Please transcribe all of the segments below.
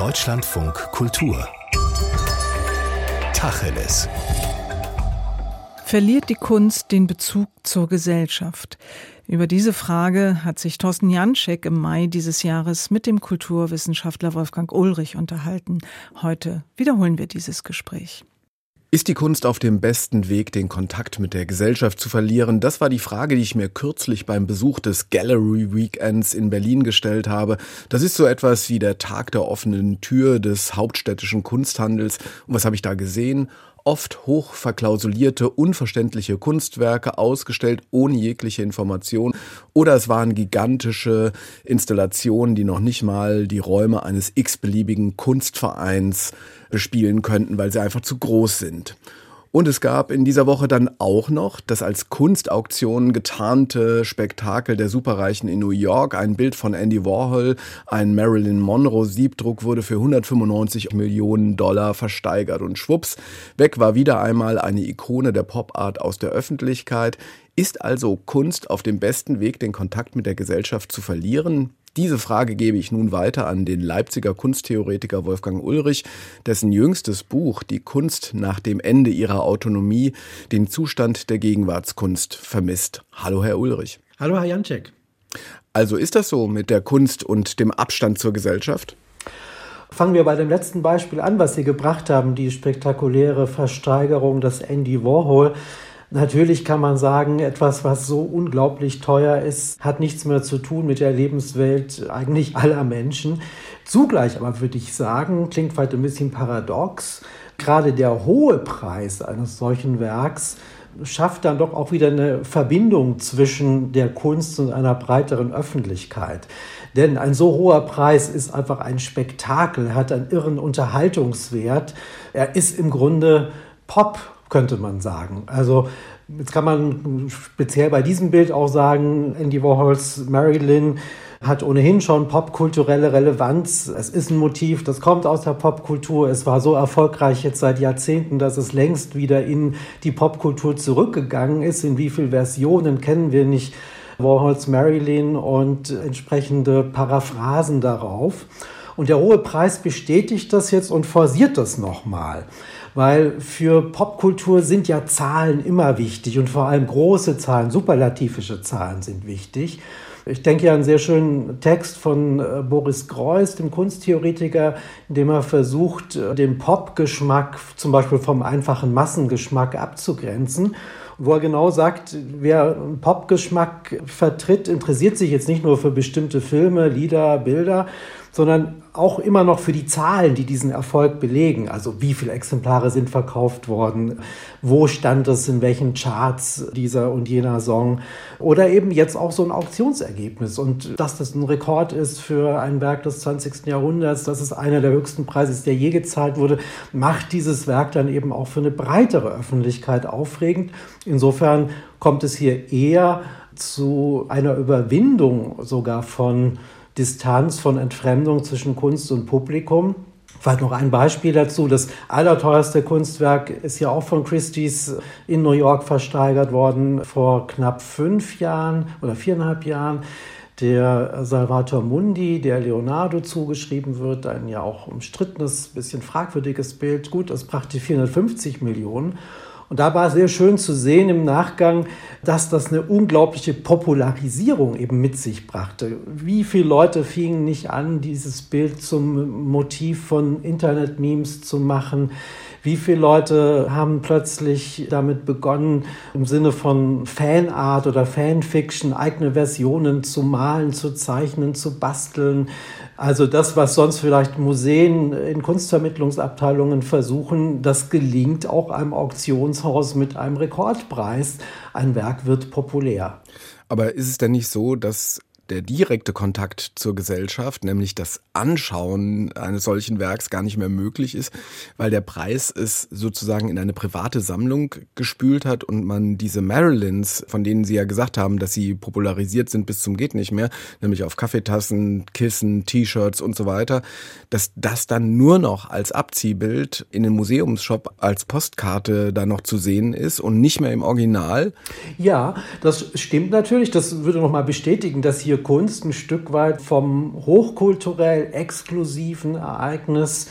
Deutschlandfunk Kultur Tacheles Verliert die Kunst den Bezug zur Gesellschaft? Über diese Frage hat sich Thorsten Janczek im Mai dieses Jahres mit dem Kulturwissenschaftler Wolfgang Ulrich unterhalten. Heute wiederholen wir dieses Gespräch. Ist die Kunst auf dem besten Weg, den Kontakt mit der Gesellschaft zu verlieren? Das war die Frage, die ich mir kürzlich beim Besuch des Gallery Weekends in Berlin gestellt habe. Das ist so etwas wie der Tag der offenen Tür des hauptstädtischen Kunsthandels. Und was habe ich da gesehen? Oft hoch verklausulierte, unverständliche Kunstwerke ausgestellt, ohne jegliche Information. Oder es waren gigantische Installationen, die noch nicht mal die Räume eines x-beliebigen Kunstvereins bespielen könnten, weil sie einfach zu groß sind. Und es gab in dieser Woche dann auch noch das als Kunstauktion getarnte Spektakel der Superreichen in New York. Ein Bild von Andy Warhol, ein Marilyn Monroe Siebdruck wurde für 195 Millionen Dollar versteigert. Und schwupps, weg war wieder einmal eine Ikone der Popart aus der Öffentlichkeit. Ist also Kunst auf dem besten Weg, den Kontakt mit der Gesellschaft zu verlieren? Diese Frage gebe ich nun weiter an den Leipziger Kunsttheoretiker Wolfgang Ulrich, dessen jüngstes Buch Die Kunst nach dem Ende ihrer Autonomie den Zustand der Gegenwartskunst vermisst. Hallo, Herr Ulrich. Hallo, Herr Janczek. Also ist das so mit der Kunst und dem Abstand zur Gesellschaft? Fangen wir bei dem letzten Beispiel an, was Sie gebracht haben, die spektakuläre Versteigerung des Andy Warhol. Natürlich kann man sagen, etwas, was so unglaublich teuer ist, hat nichts mehr zu tun mit der Lebenswelt eigentlich aller Menschen. Zugleich aber würde ich sagen, klingt vielleicht ein bisschen paradox, gerade der hohe Preis eines solchen Werks schafft dann doch auch wieder eine Verbindung zwischen der Kunst und einer breiteren Öffentlichkeit. Denn ein so hoher Preis ist einfach ein Spektakel, hat einen irren Unterhaltungswert. Er ist im Grunde Pop könnte man sagen. Also jetzt kann man speziell bei diesem Bild auch sagen, Andy Warhols Marilyn hat ohnehin schon popkulturelle Relevanz. Es ist ein Motiv, das kommt aus der Popkultur. Es war so erfolgreich jetzt seit Jahrzehnten, dass es längst wieder in die Popkultur zurückgegangen ist. In wie vielen Versionen kennen wir nicht Warhols Marilyn und entsprechende Paraphrasen darauf. Und der hohe Preis bestätigt das jetzt und forciert das nochmal weil für Popkultur sind ja Zahlen immer wichtig und vor allem große Zahlen, superlativische Zahlen sind wichtig. Ich denke ja an einen sehr schönen Text von äh, Boris Greuß, dem Kunsttheoretiker, in dem er versucht, äh, den Popgeschmack zum Beispiel vom einfachen Massengeschmack abzugrenzen wo er genau sagt, wer Popgeschmack vertritt, interessiert sich jetzt nicht nur für bestimmte Filme, Lieder, Bilder, sondern auch immer noch für die Zahlen, die diesen Erfolg belegen. Also wie viele Exemplare sind verkauft worden, wo stand es in welchen Charts dieser und jener Song oder eben jetzt auch so ein Auktionsergebnis. Und dass das ein Rekord ist für ein Werk des 20. Jahrhunderts, dass es einer der höchsten Preise ist, der je gezahlt wurde, macht dieses Werk dann eben auch für eine breitere Öffentlichkeit aufregend. Insofern kommt es hier eher zu einer Überwindung sogar von Distanz, von Entfremdung zwischen Kunst und Publikum. Vielleicht noch ein Beispiel dazu. Das allerteuerste Kunstwerk ist ja auch von Christie's in New York versteigert worden vor knapp fünf Jahren oder viereinhalb Jahren. Der Salvator Mundi, der Leonardo zugeschrieben wird, ein ja auch umstrittenes, bisschen fragwürdiges Bild. Gut, das brachte 450 Millionen. Und da war sehr schön zu sehen im Nachgang, dass das eine unglaubliche Popularisierung eben mit sich brachte. Wie viele Leute fingen nicht an, dieses Bild zum Motiv von Internet-Memes zu machen? Wie viele Leute haben plötzlich damit begonnen, im Sinne von Fanart oder Fanfiction eigene Versionen zu malen, zu zeichnen, zu basteln? Also das, was sonst vielleicht Museen in Kunstvermittlungsabteilungen versuchen, das gelingt auch einem Auktionshaus mit einem Rekordpreis. Ein Werk wird populär. Aber ist es denn nicht so, dass der direkte Kontakt zur Gesellschaft, nämlich das Anschauen eines solchen Werks gar nicht mehr möglich ist, weil der Preis es sozusagen in eine private Sammlung gespült hat und man diese Marilyns, von denen Sie ja gesagt haben, dass sie popularisiert sind bis zum geht nicht mehr, nämlich auf Kaffeetassen, Kissen, T-Shirts und so weiter, dass das dann nur noch als Abziehbild in den Museumsshop als Postkarte da noch zu sehen ist und nicht mehr im Original? Ja, das stimmt natürlich. Das würde nochmal bestätigen, dass hier Kunst ein Stück weit vom hochkulturell exklusiven Ereignis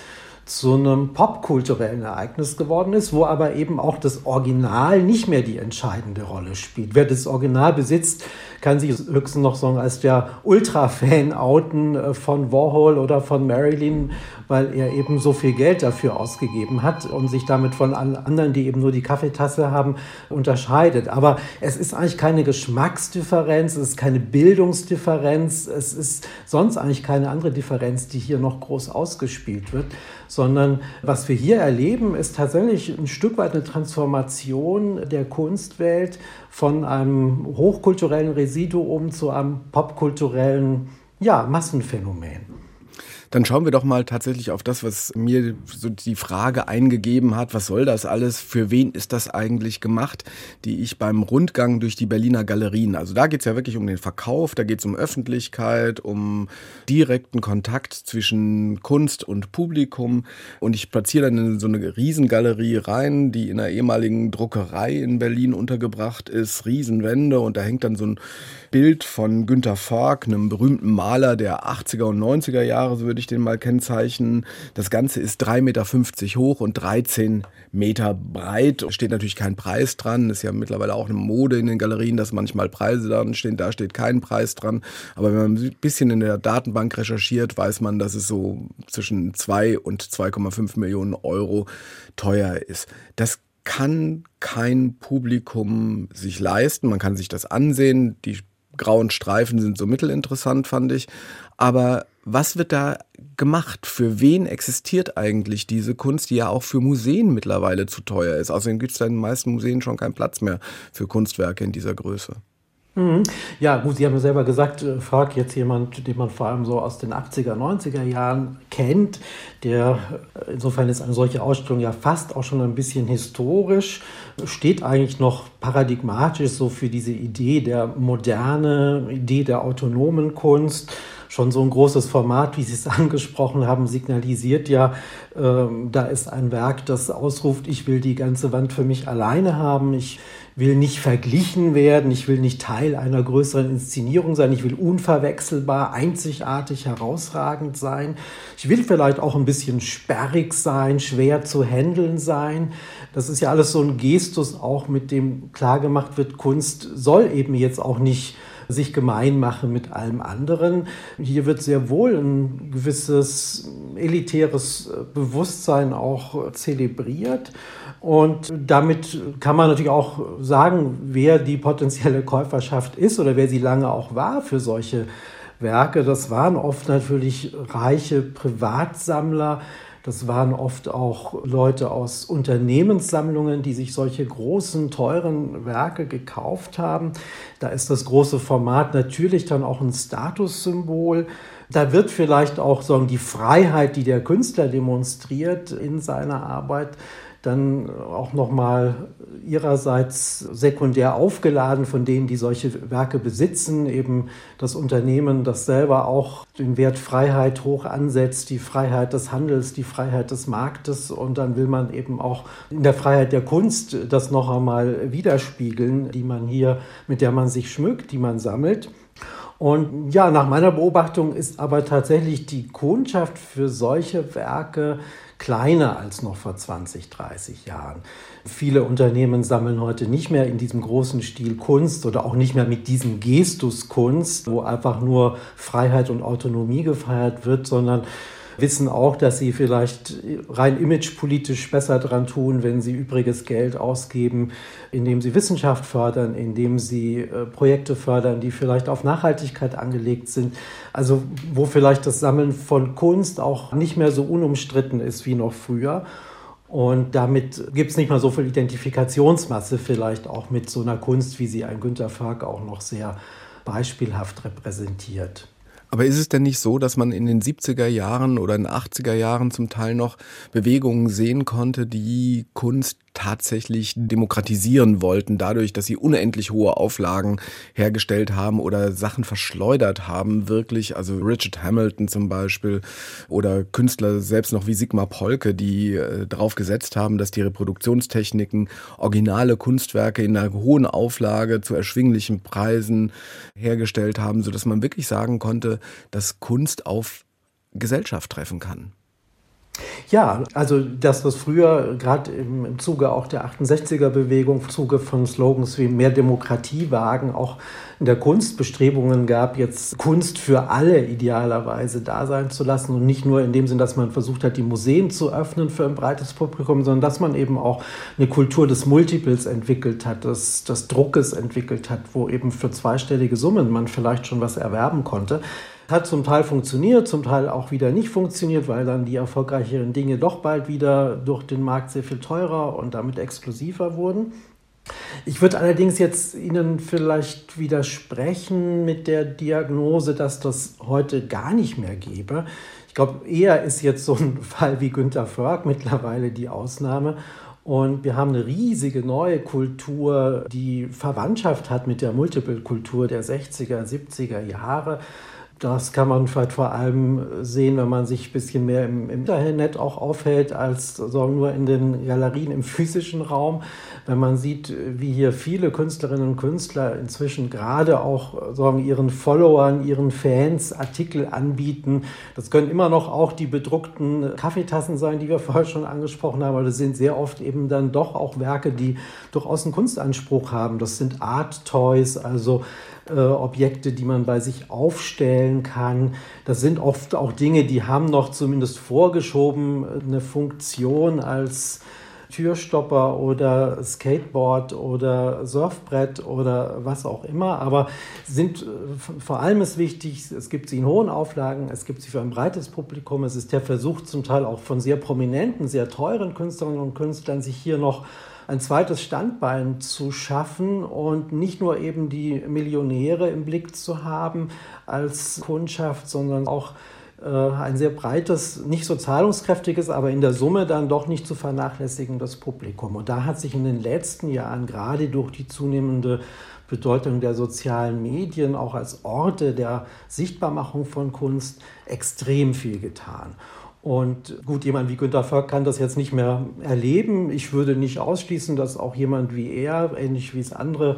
zu einem popkulturellen Ereignis geworden ist, wo aber eben auch das Original nicht mehr die entscheidende Rolle spielt. Wer das Original besitzt, kann sich höchstens noch sagen, als der Ultra-Fan outen äh, von Warhol oder von Marilyn, weil er eben so viel Geld dafür ausgegeben hat und sich damit von anderen, die eben nur die Kaffeetasse haben, unterscheidet. Aber es ist eigentlich keine Geschmacksdifferenz, es ist keine Bildungsdifferenz, es ist sonst eigentlich keine andere Differenz, die hier noch groß ausgespielt wird, sondern was wir hier erleben, ist tatsächlich ein Stück weit eine Transformation der Kunstwelt von einem hochkulturellen Residuum zu einem popkulturellen ja, Massenphänomen. Dann schauen wir doch mal tatsächlich auf das, was mir so die Frage eingegeben hat, was soll das alles, für wen ist das eigentlich gemacht, die ich beim Rundgang durch die Berliner Galerien, also da geht's ja wirklich um den Verkauf, da geht's um Öffentlichkeit, um direkten Kontakt zwischen Kunst und Publikum. Und ich platziere dann in so eine Riesengalerie rein, die in einer ehemaligen Druckerei in Berlin untergebracht ist, Riesenwände. Und da hängt dann so ein Bild von Günter Fork, einem berühmten Maler der 80er und 90er Jahre, so würde ich den mal kennzeichnen. Das Ganze ist 3,50 Meter hoch und 13 Meter breit. Steht natürlich kein Preis dran. Ist ja mittlerweile auch eine Mode in den Galerien, dass manchmal Preise dran stehen. Da steht kein Preis dran. Aber wenn man ein bisschen in der Datenbank recherchiert, weiß man, dass es so zwischen 2 und 2,5 Millionen Euro teuer ist. Das kann kein Publikum sich leisten. Man kann sich das ansehen. Die grauen Streifen sind so mittelinteressant, fand ich. Aber was wird da gemacht? Für wen existiert eigentlich diese Kunst, die ja auch für Museen mittlerweile zu teuer ist? Außerdem gibt es in den meisten Museen schon keinen Platz mehr für Kunstwerke in dieser Größe. Mhm. Ja, gut, Sie haben ja selber gesagt, äh, frag jetzt jemand, den man vor allem so aus den 80er, 90er Jahren kennt, der, äh, insofern ist eine solche Ausstellung ja fast auch schon ein bisschen historisch, steht eigentlich noch paradigmatisch so für diese Idee der moderne, Idee der autonomen Kunst schon so ein großes Format, wie Sie es angesprochen haben, signalisiert ja, äh, da ist ein Werk, das ausruft, ich will die ganze Wand für mich alleine haben, ich will nicht verglichen werden, ich will nicht Teil einer größeren Inszenierung sein, ich will unverwechselbar, einzigartig, herausragend sein. Ich will vielleicht auch ein bisschen sperrig sein, schwer zu handeln sein. Das ist ja alles so ein Gestus, auch mit dem klargemacht wird, Kunst soll eben jetzt auch nicht sich gemein machen mit allem anderen. Hier wird sehr wohl ein gewisses elitäres Bewusstsein auch zelebriert. Und damit kann man natürlich auch sagen, wer die potenzielle Käuferschaft ist oder wer sie lange auch war für solche Werke. Das waren oft natürlich reiche Privatsammler. Das waren oft auch Leute aus Unternehmenssammlungen, die sich solche großen, teuren Werke gekauft haben. Da ist das große Format natürlich dann auch ein Statussymbol. Da wird vielleicht auch sagen, die Freiheit, die der Künstler demonstriert in seiner Arbeit, dann auch nochmal ihrerseits sekundär aufgeladen von denen, die solche Werke besitzen, eben das Unternehmen, das selber auch den Wert Freiheit hoch ansetzt, die Freiheit des Handels, die Freiheit des Marktes und dann will man eben auch in der Freiheit der Kunst das noch einmal widerspiegeln, die man hier, mit der man sich schmückt, die man sammelt. Und ja, nach meiner Beobachtung ist aber tatsächlich die Kundschaft für solche Werke kleiner als noch vor 20, 30 Jahren. Viele Unternehmen sammeln heute nicht mehr in diesem großen Stil Kunst oder auch nicht mehr mit diesem Gestus Kunst, wo einfach nur Freiheit und Autonomie gefeiert wird, sondern wissen auch, dass sie vielleicht rein imagepolitisch besser dran tun, wenn sie übriges Geld ausgeben, indem sie Wissenschaft fördern, indem sie äh, Projekte fördern, die vielleicht auf Nachhaltigkeit angelegt sind. Also wo vielleicht das Sammeln von Kunst auch nicht mehr so unumstritten ist wie noch früher. Und damit gibt es nicht mal so viel Identifikationsmasse vielleicht auch mit so einer Kunst, wie sie ein Günter Förg auch noch sehr beispielhaft repräsentiert. Aber ist es denn nicht so, dass man in den 70er Jahren oder in den 80er Jahren zum Teil noch Bewegungen sehen konnte, die Kunst tatsächlich demokratisieren wollten, dadurch, dass sie unendlich hohe Auflagen hergestellt haben oder Sachen verschleudert haben, wirklich. Also Richard Hamilton zum Beispiel oder Künstler selbst noch wie Sigmar Polke, die äh, darauf gesetzt haben, dass die Reproduktionstechniken originale Kunstwerke in einer hohen Auflage zu erschwinglichen Preisen hergestellt haben, sodass man wirklich sagen konnte, dass Kunst auf Gesellschaft treffen kann. Ja, also das, was früher gerade im, im Zuge auch der 68er-Bewegung, im Zuge von Slogans wie mehr Demokratie wagen, auch in der Kunst Bestrebungen gab, jetzt Kunst für alle idealerweise da sein zu lassen und nicht nur in dem Sinn, dass man versucht hat, die Museen zu öffnen für ein breites Publikum, sondern dass man eben auch eine Kultur des Multiples entwickelt hat, des, des Druckes entwickelt hat, wo eben für zweistellige Summen man vielleicht schon was erwerben konnte. Hat zum Teil funktioniert, zum Teil auch wieder nicht funktioniert, weil dann die erfolgreicheren Dinge doch bald wieder durch den Markt sehr viel teurer und damit exklusiver wurden. Ich würde allerdings jetzt Ihnen vielleicht widersprechen mit der Diagnose, dass das heute gar nicht mehr gäbe. Ich glaube, eher ist jetzt so ein Fall wie Günter Förg mittlerweile die Ausnahme. Und wir haben eine riesige neue Kultur, die Verwandtschaft hat mit der Multiple-Kultur der 60er, 70er Jahre. Das kann man vielleicht vor allem sehen, wenn man sich ein bisschen mehr im, Internet auch aufhält, als sagen, nur in den Galerien im physischen Raum. Wenn man sieht, wie hier viele Künstlerinnen und Künstler inzwischen gerade auch sagen, ihren Followern, ihren Fans Artikel anbieten. Das können immer noch auch die bedruckten Kaffeetassen sein, die wir vorher schon angesprochen haben, aber das sind sehr oft eben dann doch auch Werke, die durchaus einen Kunstanspruch haben. Das sind Art Toys, also äh, Objekte, die man bei sich aufstellen kann. Das sind oft auch Dinge, die haben noch zumindest vorgeschoben äh, eine Funktion als Türstopper oder Skateboard oder Surfbrett oder was auch immer. Aber sind äh, vor allem ist wichtig, es gibt sie in hohen Auflagen, es gibt sie für ein breites Publikum. Es ist der Versuch zum Teil auch von sehr prominenten, sehr teuren Künstlerinnen und Künstlern, sich hier noch ein zweites Standbein zu schaffen und nicht nur eben die Millionäre im Blick zu haben als Kundschaft, sondern auch äh, ein sehr breites, nicht so zahlungskräftiges, aber in der Summe dann doch nicht zu vernachlässigendes Publikum. Und da hat sich in den letzten Jahren gerade durch die zunehmende Bedeutung der sozialen Medien auch als Orte der Sichtbarmachung von Kunst extrem viel getan. Und gut, jemand wie Günter Völk kann das jetzt nicht mehr erleben. Ich würde nicht ausschließen, dass auch jemand wie er, ähnlich wie es andere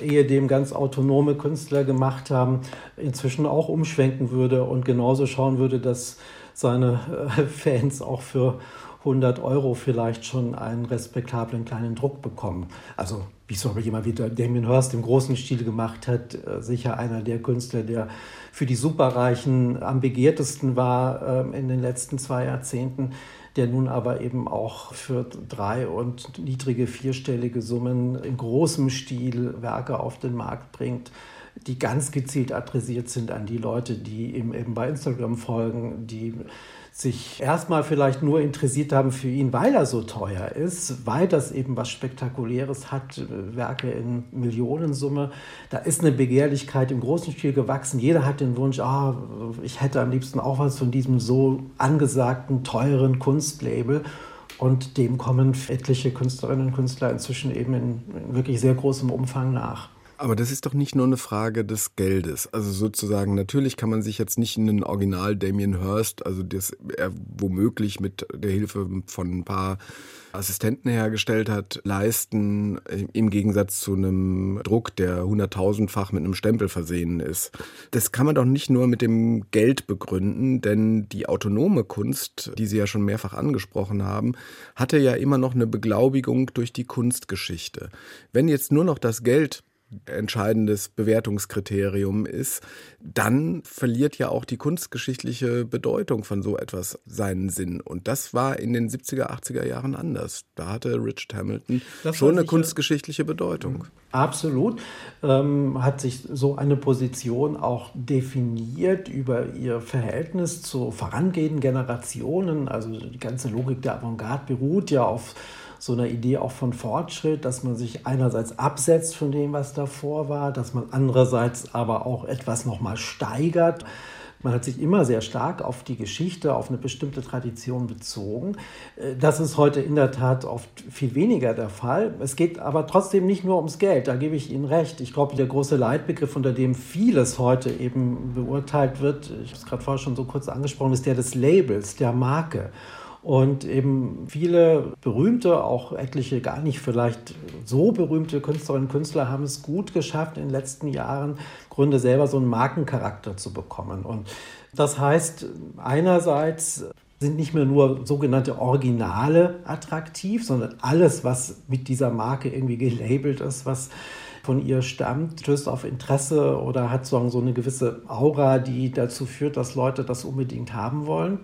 ehedem ganz autonome Künstler gemacht haben, inzwischen auch umschwenken würde und genauso schauen würde, dass seine äh, Fans auch für 100 Euro vielleicht schon einen respektablen kleinen Druck bekommen. Also wie zum jemand wie Damien Hirst im großen Stil gemacht hat, äh, sicher einer der Künstler, der für die Superreichen am begehrtesten war ähm, in den letzten zwei Jahrzehnten, der nun aber eben auch für drei und niedrige vierstellige Summen in großem Stil Werke auf den Markt bringt die ganz gezielt adressiert sind an die Leute, die ihm eben bei Instagram folgen, die sich erstmal vielleicht nur interessiert haben für ihn, weil er so teuer ist, weil das eben was Spektakuläres hat, Werke in Millionensumme. Da ist eine Begehrlichkeit im großen Stil gewachsen. Jeder hat den Wunsch, ah, ich hätte am liebsten auch was von diesem so angesagten, teuren Kunstlabel. Und dem kommen etliche Künstlerinnen und Künstler inzwischen eben in, in wirklich sehr großem Umfang nach. Aber das ist doch nicht nur eine Frage des Geldes. Also sozusagen, natürlich kann man sich jetzt nicht einen Original Damien Hirst, also das er womöglich mit der Hilfe von ein paar Assistenten hergestellt hat, leisten, im Gegensatz zu einem Druck, der hunderttausendfach mit einem Stempel versehen ist. Das kann man doch nicht nur mit dem Geld begründen, denn die autonome Kunst, die Sie ja schon mehrfach angesprochen haben, hatte ja immer noch eine Beglaubigung durch die Kunstgeschichte. Wenn jetzt nur noch das Geld entscheidendes Bewertungskriterium ist, dann verliert ja auch die kunstgeschichtliche Bedeutung von so etwas seinen Sinn. Und das war in den 70er, 80er Jahren anders. Da hatte Richard Hamilton das schon eine kunstgeschichtliche Bedeutung. Absolut. Ähm, hat sich so eine Position auch definiert über ihr Verhältnis zu vorangehenden Generationen. Also die ganze Logik der Avantgarde beruht ja auf so einer Idee auch von Fortschritt, dass man sich einerseits absetzt von dem, was davor war, dass man andererseits aber auch etwas nochmal steigert. Man hat sich immer sehr stark auf die Geschichte, auf eine bestimmte Tradition bezogen. Äh, das ist heute in der Tat oft viel weniger der Fall. Es geht aber trotzdem nicht nur ums Geld, da gebe ich Ihnen recht. Ich glaube, der große Leitbegriff, unter dem vieles heute eben beurteilt wird, ich habe es gerade vorher schon so kurz angesprochen, ist der des Labels, der Marke. Und eben viele berühmte, auch etliche gar nicht vielleicht so berühmte Künstlerinnen und Künstler haben es gut geschafft, in den letzten Jahren im Grunde selber so einen Markencharakter zu bekommen. Und das heißt, einerseits sind nicht mehr nur sogenannte Originale attraktiv, sondern alles, was mit dieser Marke irgendwie gelabelt ist, was von ihr stammt, stößt auf Interesse oder hat so eine gewisse Aura, die dazu führt, dass Leute das unbedingt haben wollen.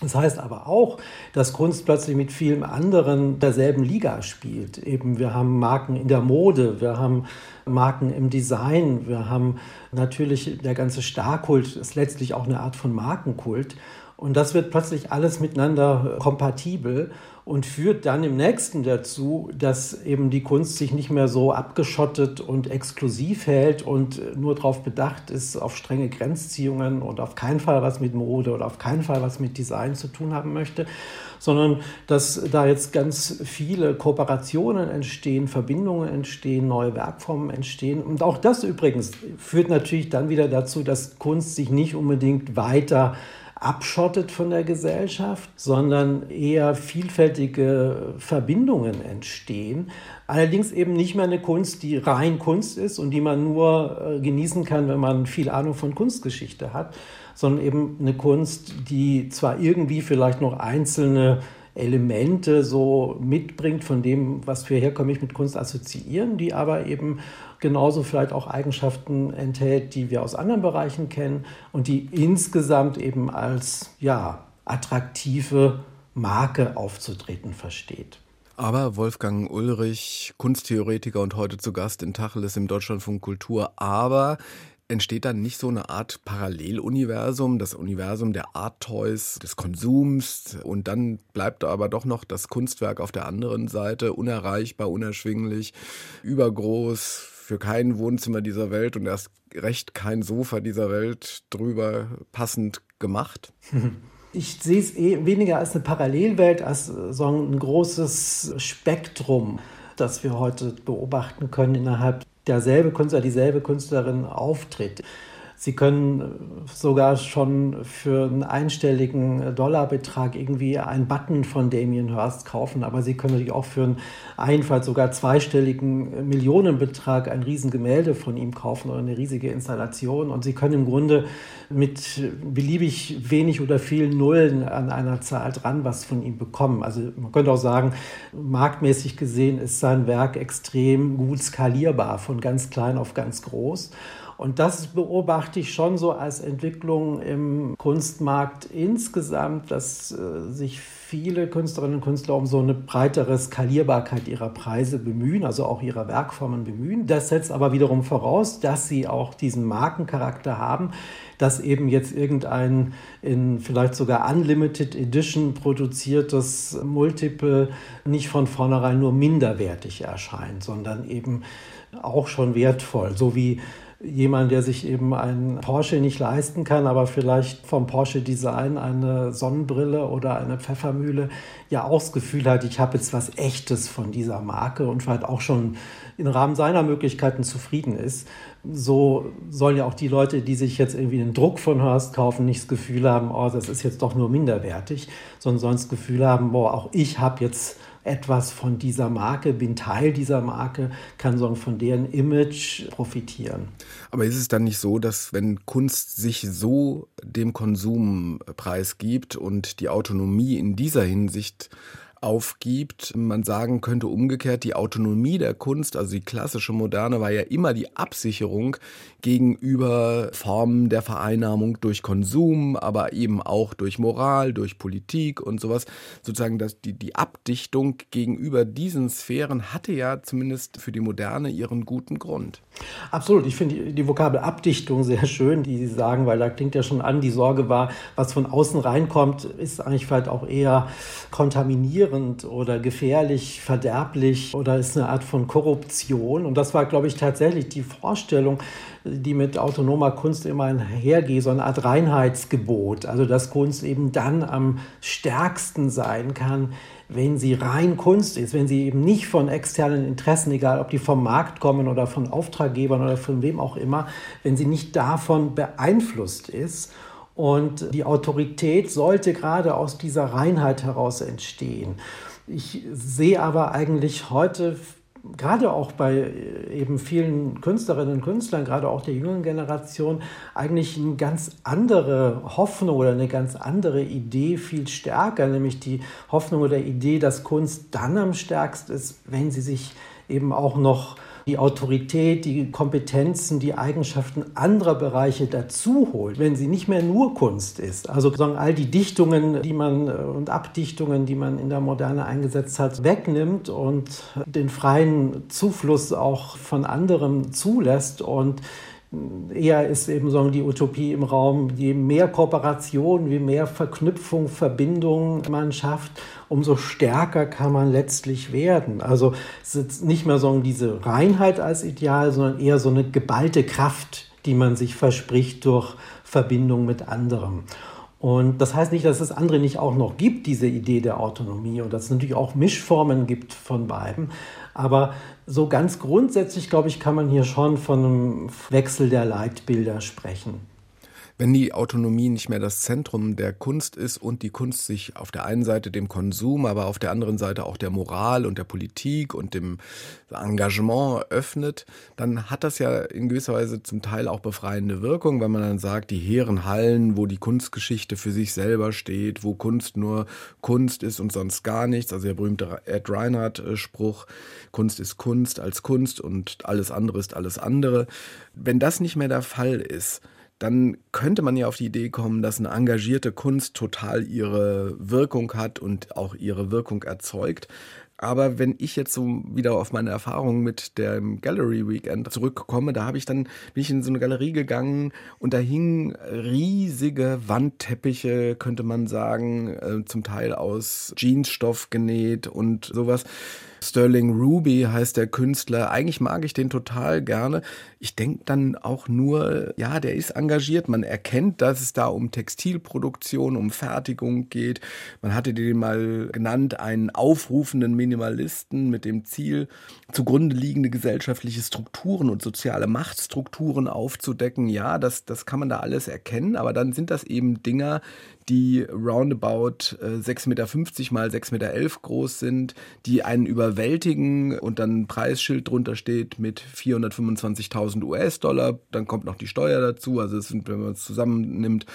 Das heißt aber auch, dass Kunst plötzlich mit vielen anderen derselben Liga spielt. Eben wir haben Marken in der Mode, wir haben Marken im Design, wir haben natürlich der ganze Starkult ist letztlich auch eine Art von Markenkult. Und das wird plötzlich alles miteinander kompatibel und führt dann im nächsten dazu, dass eben die Kunst sich nicht mehr so abgeschottet und exklusiv hält und nur darauf bedacht ist, auf strenge Grenzziehungen und auf keinen Fall was mit Mode oder auf keinen Fall was mit Design zu tun haben möchte, sondern dass da jetzt ganz viele Kooperationen entstehen, Verbindungen entstehen, neue Werkformen entstehen. Und auch das übrigens führt natürlich dann wieder dazu, dass Kunst sich nicht unbedingt weiter abschottet von der Gesellschaft, sondern eher vielfältige Verbindungen entstehen. Allerdings eben nicht mehr eine Kunst, die rein Kunst ist und die man nur äh, genießen kann, wenn man viel Ahnung von Kunstgeschichte hat, sondern eben eine Kunst, die zwar irgendwie vielleicht noch einzelne Elemente so mitbringt von dem, was wir herkömmlich mit Kunst assoziieren, die aber eben genauso vielleicht auch Eigenschaften enthält, die wir aus anderen Bereichen kennen und die insgesamt eben als ja, attraktive Marke aufzutreten versteht. Aber Wolfgang Ulrich, Kunsttheoretiker und heute zu Gast in Tacheles im Deutschlandfunk Kultur, aber entsteht dann nicht so eine Art Paralleluniversum, das Universum der Art Toys, des Konsums und dann bleibt aber doch noch das Kunstwerk auf der anderen Seite unerreichbar, unerschwinglich, übergroß, für kein Wohnzimmer dieser Welt und erst recht kein Sofa dieser Welt drüber passend gemacht? Ich sehe es eh weniger als eine Parallelwelt, als so ein großes Spektrum, das wir heute beobachten können, innerhalb derselbe Künstler, dieselbe Künstlerin auftritt. Sie können sogar schon für einen einstelligen Dollarbetrag irgendwie einen Button von Damien Hirst kaufen, aber Sie können natürlich auch für einen einfalls sogar zweistelligen Millionenbetrag ein Riesengemälde von ihm kaufen oder eine riesige Installation. Und Sie können im Grunde mit beliebig wenig oder vielen Nullen an einer Zahl dran was von ihm bekommen. Also man könnte auch sagen, marktmäßig gesehen ist sein Werk extrem gut skalierbar, von ganz klein auf ganz groß. Und das beobachte ich schon so als Entwicklung im Kunstmarkt insgesamt, dass äh, sich viele Künstlerinnen und Künstler um so eine breitere Skalierbarkeit ihrer Preise bemühen, also auch ihrer Werkformen bemühen. Das setzt aber wiederum voraus, dass sie auch diesen Markencharakter haben, dass eben jetzt irgendein in vielleicht sogar Unlimited Edition produziertes Multiple nicht von vornherein nur minderwertig erscheint, sondern eben auch schon wertvoll, so wie jemand, der sich eben einen Porsche nicht leisten kann, aber vielleicht vom Porsche Design eine Sonnenbrille oder eine Pfeffermühle ja auch das Gefühl hat, ich habe jetzt was Echtes von dieser Marke und vielleicht auch schon im Rahmen seiner Möglichkeiten zufrieden ist. So sollen ja auch die Leute, die sich jetzt irgendwie einen Druck von Hearst kaufen, nicht das Gefühl haben, oh, das ist jetzt doch nur minderwertig, sondern sollen das Gefühl haben, boah, auch ich habe jetzt etwas von dieser Marke, bin Teil dieser Marke, kann so von deren Image profitieren. Aber ist es dann nicht so, dass wenn Kunst sich so dem Konsum preisgibt und die Autonomie in dieser Hinsicht aufgibt. Man sagen könnte umgekehrt, die Autonomie der Kunst, also die klassische Moderne, war ja immer die Absicherung gegenüber Formen der Vereinnahmung durch Konsum, aber eben auch durch Moral, durch Politik und sowas. Sozusagen dass die, die Abdichtung gegenüber diesen Sphären hatte ja zumindest für die Moderne ihren guten Grund. Absolut. Ich finde die, die Vokabel Abdichtung sehr schön, die Sie sagen, weil da klingt ja schon an, die Sorge war, was von außen reinkommt, ist eigentlich vielleicht auch eher kontaminierend degradierend oder gefährlich, verderblich oder ist eine Art von Korruption. Und das war, glaube ich, tatsächlich die Vorstellung, die mit autonomer Kunst immer einhergeht, so eine Art Reinheitsgebot. Also dass Kunst eben dann am stärksten sein kann, wenn sie rein Kunst ist, wenn sie eben nicht von externen Interessen, egal ob die vom Markt kommen oder von Auftraggebern oder von wem auch immer, wenn sie nicht davon beeinflusst ist. Und die Autorität sollte gerade aus dieser Reinheit heraus entstehen. Ich sehe aber eigentlich heute gerade auch bei eben vielen Künstlerinnen und Künstlern, gerade auch der jüngeren Generation, eigentlich eine ganz andere Hoffnung oder eine ganz andere Idee viel stärker, nämlich die Hoffnung oder Idee, dass Kunst dann am stärksten ist, wenn sie sich eben auch noch die Autorität, die Kompetenzen, die Eigenschaften anderer Bereiche dazu holt, wenn sie nicht mehr nur Kunst ist. Also sozusagen all die Dichtungen, die man äh, und Abdichtungen, die man in der Moderne eingesetzt hat, wegnimmt und den freien Zufluss auch von anderem zulässt und eher ist eben so die Utopie im Raum, je mehr Kooperation, je mehr Verknüpfung, Verbindung man schafft, umso stärker kann man letztlich werden. Also es ist nicht mehr so diese Reinheit als Ideal, sondern eher so eine geballte Kraft, die man sich verspricht durch Verbindung mit anderem. Und das heißt nicht, dass es andere nicht auch noch gibt, diese Idee der Autonomie und dass es natürlich auch Mischformen gibt von beiden. Aber so ganz grundsätzlich, glaube ich, kann man hier schon von einem Wechsel der Leitbilder sprechen. Wenn die Autonomie nicht mehr das Zentrum der Kunst ist und die Kunst sich auf der einen Seite dem Konsum, aber auf der anderen Seite auch der Moral und der Politik und dem Engagement öffnet, dann hat das ja in gewisser Weise zum Teil auch befreiende Wirkung, wenn man dann sagt, die hehren Hallen, wo die Kunstgeschichte für sich selber steht, wo Kunst nur Kunst ist und sonst gar nichts, also der berühmte Ed Reinhardt-Spruch, Kunst ist Kunst als Kunst und alles andere ist alles andere. Wenn das nicht mehr der Fall ist, dann könnte man ja auf die Idee kommen, dass eine engagierte Kunst total ihre Wirkung hat und auch ihre Wirkung erzeugt. Aber wenn ich jetzt so wieder auf meine Erfahrung mit dem Gallery Weekend zurückkomme, da habe ich dann, bin ich in so eine Galerie gegangen und da hingen riesige Wandteppiche, könnte man sagen, äh, zum Teil aus Jeansstoff genäht und sowas. Sterling Ruby heißt der Künstler. Eigentlich mag ich den total gerne. Ich denke dann auch nur, ja, der ist engagiert. Man erkennt, dass es da um Textilproduktion, um Fertigung geht. Man hatte den mal genannt, einen aufrufenden Minimalisten mit dem Ziel, zugrunde liegende gesellschaftliche Strukturen und soziale Machtstrukturen aufzudecken. Ja, das, das kann man da alles erkennen, aber dann sind das eben Dinger, die roundabout äh, 6,50 Meter mal 6,11 Meter groß sind, die einen überwältigen und dann ein Preisschild drunter steht mit 425.000 US-Dollar. Dann kommt noch die Steuer dazu, also es sind, wenn man es zusammennimmt,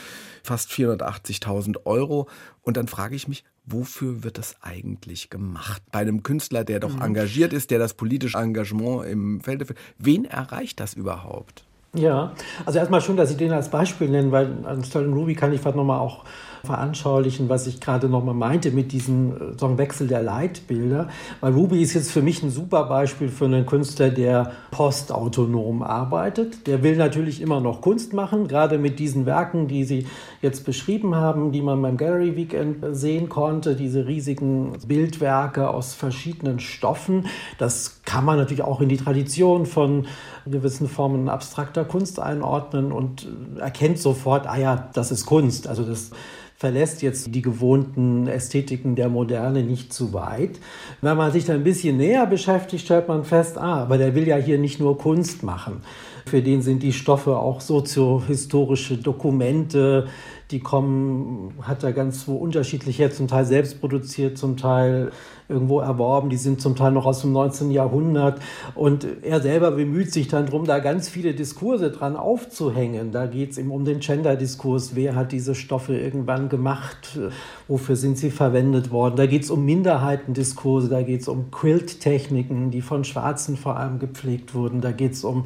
fast 480.000 Euro. Und dann frage ich mich, wofür wird das eigentlich gemacht? Bei einem Künstler, der doch mhm. engagiert ist, der das politische Engagement im Felde, wen erreicht das überhaupt? Ja, also erstmal schön, dass Sie den als Beispiel nennen, weil an Sterling Ruby kann ich vielleicht nochmal auch veranschaulichen, was ich gerade nochmal meinte mit diesem äh, so einem Wechsel der Leitbilder. Weil Ruby ist jetzt für mich ein super Beispiel für einen Künstler, der postautonom arbeitet. Der will natürlich immer noch Kunst machen, gerade mit diesen Werken, die Sie jetzt beschrieben haben, die man beim Gallery Weekend sehen konnte, diese riesigen Bildwerke aus verschiedenen Stoffen. Das kann man natürlich auch in die Tradition von gewissen Formen abstrakter Kunst einordnen und erkennt sofort, ah ja, das ist Kunst. Also das verlässt jetzt die gewohnten Ästhetiken der Moderne nicht zu weit. Wenn man sich da ein bisschen näher beschäftigt, stellt man fest, ah, aber der will ja hier nicht nur Kunst machen. Für den sind die Stoffe auch soziohistorische Dokumente, die kommen, hat er ganz wo unterschiedlich her, zum Teil selbst produziert, zum Teil irgendwo erworben, die sind zum Teil noch aus dem 19. Jahrhundert und er selber bemüht sich dann darum, da ganz viele Diskurse dran aufzuhängen. Da geht es ihm um den Gender-Diskurs, wer hat diese Stoffe irgendwann gemacht, wofür sind sie verwendet worden. Da geht es um Minderheitendiskurse, da geht es um Quilt-Techniken, die von Schwarzen vor allem gepflegt wurden, da geht es um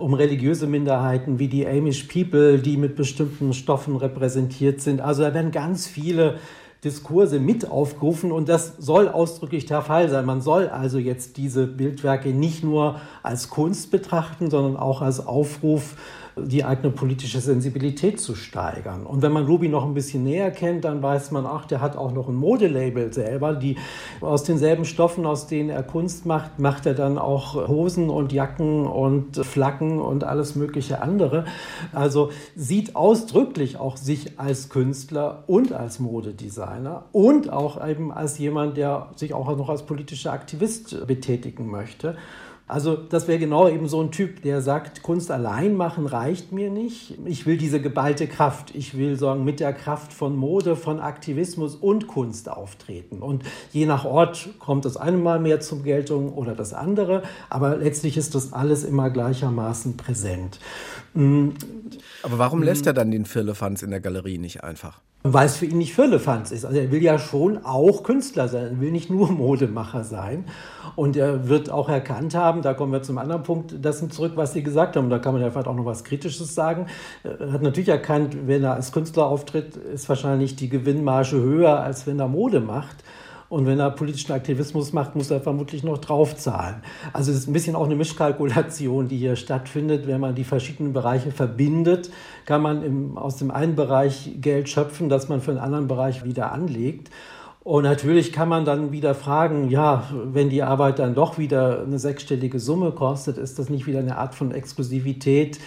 um religiöse Minderheiten wie die Amish People, die mit bestimmten Stoffen repräsentiert sind. Also da werden ganz viele Diskurse mit aufgerufen und das soll ausdrücklich der Fall sein. Man soll also jetzt diese Bildwerke nicht nur als Kunst betrachten, sondern auch als Aufruf die eigene politische Sensibilität zu steigern. Und wenn man Ruby noch ein bisschen näher kennt, dann weiß man, ach, der hat auch noch ein Modelabel selber, die aus denselben Stoffen, aus denen er Kunst macht, macht er dann auch Hosen und Jacken und Flaggen und alles mögliche andere. Also sieht ausdrücklich auch sich als Künstler und als Modedesigner und auch eben als jemand, der sich auch noch als politischer Aktivist betätigen möchte. Also das wäre genau eben so ein Typ, der sagt, Kunst allein machen reicht mir nicht. Ich will diese geballte Kraft. Ich will sagen, mit der Kraft von Mode, von Aktivismus und Kunst auftreten. Und je nach Ort kommt das eine Mal mehr zum Geltung oder das andere. Aber letztlich ist das alles immer gleichermaßen präsent. Mm. Aber warum lässt er dann den Firlefanz in der Galerie nicht einfach? Weil es für ihn nicht Firlefanz ist. Also er will ja schon auch Künstler sein, er will nicht nur Modemacher sein. Und er wird auch erkannt haben, da kommen wir zum anderen Punkt, das zurück, was Sie gesagt haben, da kann man ja vielleicht auch noch was Kritisches sagen. Er hat natürlich erkannt, wenn er als Künstler auftritt, ist wahrscheinlich die Gewinnmarge höher, als wenn er Mode macht. Und wenn er politischen Aktivismus macht, muss er vermutlich noch draufzahlen. Also es ist ein bisschen auch eine Mischkalkulation, die hier stattfindet. Wenn man die verschiedenen Bereiche verbindet, kann man im, aus dem einen Bereich Geld schöpfen, das man für den anderen Bereich wieder anlegt. Und natürlich kann man dann wieder fragen, ja, wenn die Arbeit dann doch wieder eine sechsstellige Summe kostet, ist das nicht wieder eine Art von Exklusivität,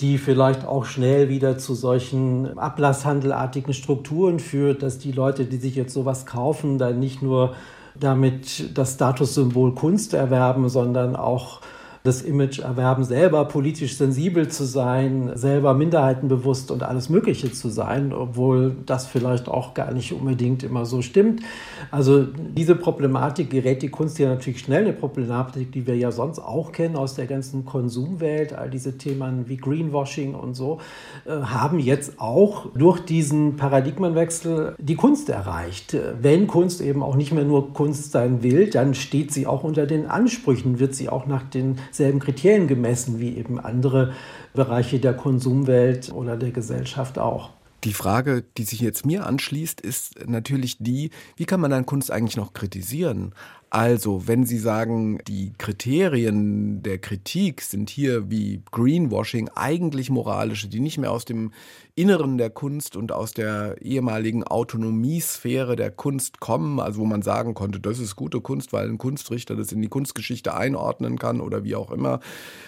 die vielleicht auch schnell wieder zu solchen ablasshandelartigen Strukturen führt, dass die Leute, die sich jetzt sowas kaufen, dann nicht nur damit das Statussymbol Kunst erwerben, sondern auch das Image erwerben, selber politisch sensibel zu sein, selber minderheitenbewusst und alles Mögliche zu sein, obwohl das vielleicht auch gar nicht unbedingt immer so stimmt. Also diese Problematik gerät die Kunst ja natürlich schnell, eine Problematik, die wir ja sonst auch kennen aus der ganzen Konsumwelt, all diese Themen wie Greenwashing und so, äh, haben jetzt auch durch diesen Paradigmenwechsel die Kunst erreicht. Wenn Kunst eben auch nicht mehr nur Kunst sein will, dann steht sie auch unter den Ansprüchen, wird sie auch nach den selben Kriterien gemessen wie eben andere Bereiche der Konsumwelt oder der Gesellschaft auch. Die Frage, die sich jetzt mir anschließt, ist natürlich die, wie kann man dann Kunst eigentlich noch kritisieren? Also, wenn Sie sagen, die Kriterien der Kritik sind hier wie Greenwashing eigentlich moralische, die nicht mehr aus dem Inneren der Kunst und aus der ehemaligen Autonomiesphäre der Kunst kommen, also wo man sagen konnte, das ist gute Kunst, weil ein Kunstrichter das in die Kunstgeschichte einordnen kann oder wie auch immer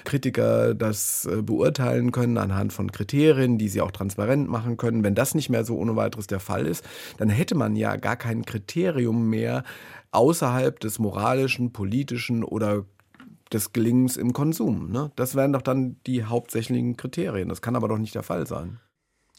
Kritiker das äh, beurteilen können anhand von Kriterien, die sie auch transparent machen können. Wenn das nicht mehr so ohne weiteres der Fall ist, dann hätte man ja gar kein Kriterium mehr, außerhalb des moralischen, politischen oder des Gelingens im Konsum. Ne? Das wären doch dann die hauptsächlichen Kriterien. Das kann aber doch nicht der Fall sein.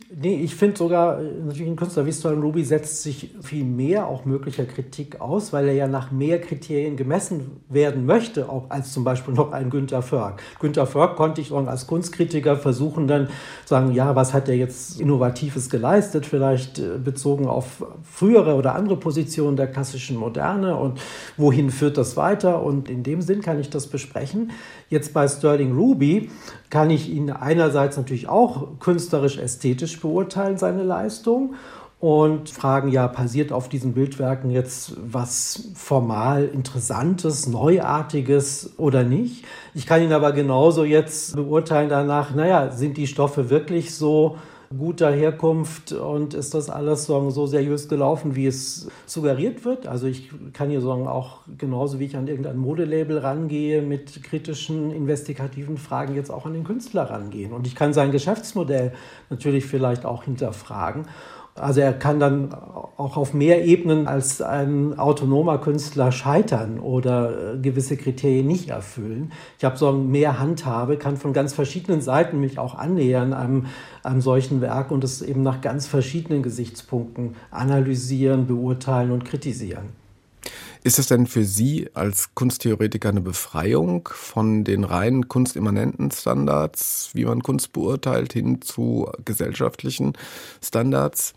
Nee, ich finde sogar, natürlich ein Künstler wie Stolen Ruby setzt sich viel mehr auch möglicher Kritik aus, weil er ja nach mehr Kriterien gemessen werden möchte, auch als zum Beispiel noch ein Günter Förg. Günter Förg konnte ich als Kunstkritiker versuchen dann zu sagen, ja, was hat er jetzt Innovatives geleistet, vielleicht äh, bezogen auf frühere oder andere Positionen der klassischen Moderne und wohin führt das weiter und in dem Sinn kann ich das besprechen. Jetzt bei Sterling Ruby kann ich ihn einerseits natürlich auch künstlerisch-ästhetisch beurteilen, seine Leistung, und fragen, ja, passiert auf diesen Bildwerken jetzt was formal Interessantes, Neuartiges oder nicht? Ich kann ihn aber genauso jetzt beurteilen danach, naja, sind die Stoffe wirklich so guter Herkunft und ist das alles so, so seriös gelaufen, wie es suggeriert wird. Also ich kann hier sagen, auch genauso wie ich an irgendein Modelabel rangehe, mit kritischen, investigativen Fragen jetzt auch an den Künstler rangehen. Und ich kann sein Geschäftsmodell natürlich vielleicht auch hinterfragen. Also er kann dann auch auf mehr Ebenen als ein autonomer Künstler scheitern oder äh, gewisse Kriterien nicht erfüllen. Ich habe so mehr Handhabe, kann von ganz verschiedenen Seiten mich auch annähern einem, einem solchen Werk und es eben nach ganz verschiedenen Gesichtspunkten analysieren, beurteilen und kritisieren. Ist es denn für Sie als Kunsttheoretiker eine Befreiung von den rein kunstimmanenten Standards, wie man Kunst beurteilt, hin zu gesellschaftlichen Standards?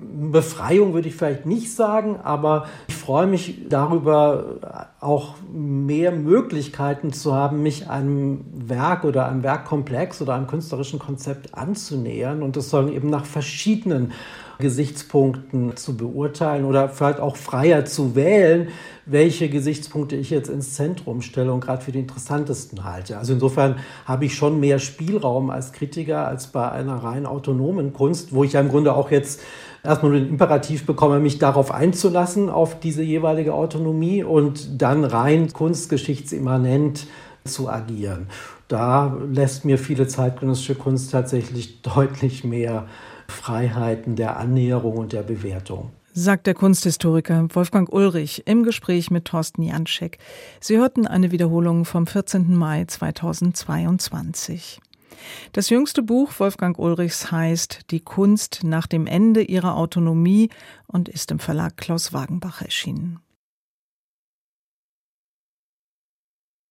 Befreiung würde ich vielleicht nicht sagen, aber ich freue mich darüber, auch mehr Möglichkeiten zu haben, mich einem Werk oder einem Werkkomplex oder einem künstlerischen Konzept anzunähern und das sollen eben nach verschiedenen Gesichtspunkten zu beurteilen oder vielleicht auch freier zu wählen, welche Gesichtspunkte ich jetzt ins Zentrum stelle und gerade für die interessantesten halte. Also insofern habe ich schon mehr Spielraum als Kritiker als bei einer rein autonomen Kunst, wo ich ja im Grunde auch jetzt erstmal den Imperativ bekomme, mich darauf einzulassen, auf diese jeweilige Autonomie und dann rein kunstgeschichtsimmanent zu agieren. Da lässt mir viele zeitgenössische Kunst tatsächlich deutlich mehr Freiheiten der Annäherung und der Bewertung sagt der Kunsthistoriker Wolfgang Ulrich im Gespräch mit Thorsten Janschek. Sie hörten eine Wiederholung vom 14. Mai 2022. Das jüngste Buch Wolfgang Ulrichs heißt Die Kunst nach dem Ende ihrer Autonomie und ist im Verlag Klaus Wagenbach erschienen.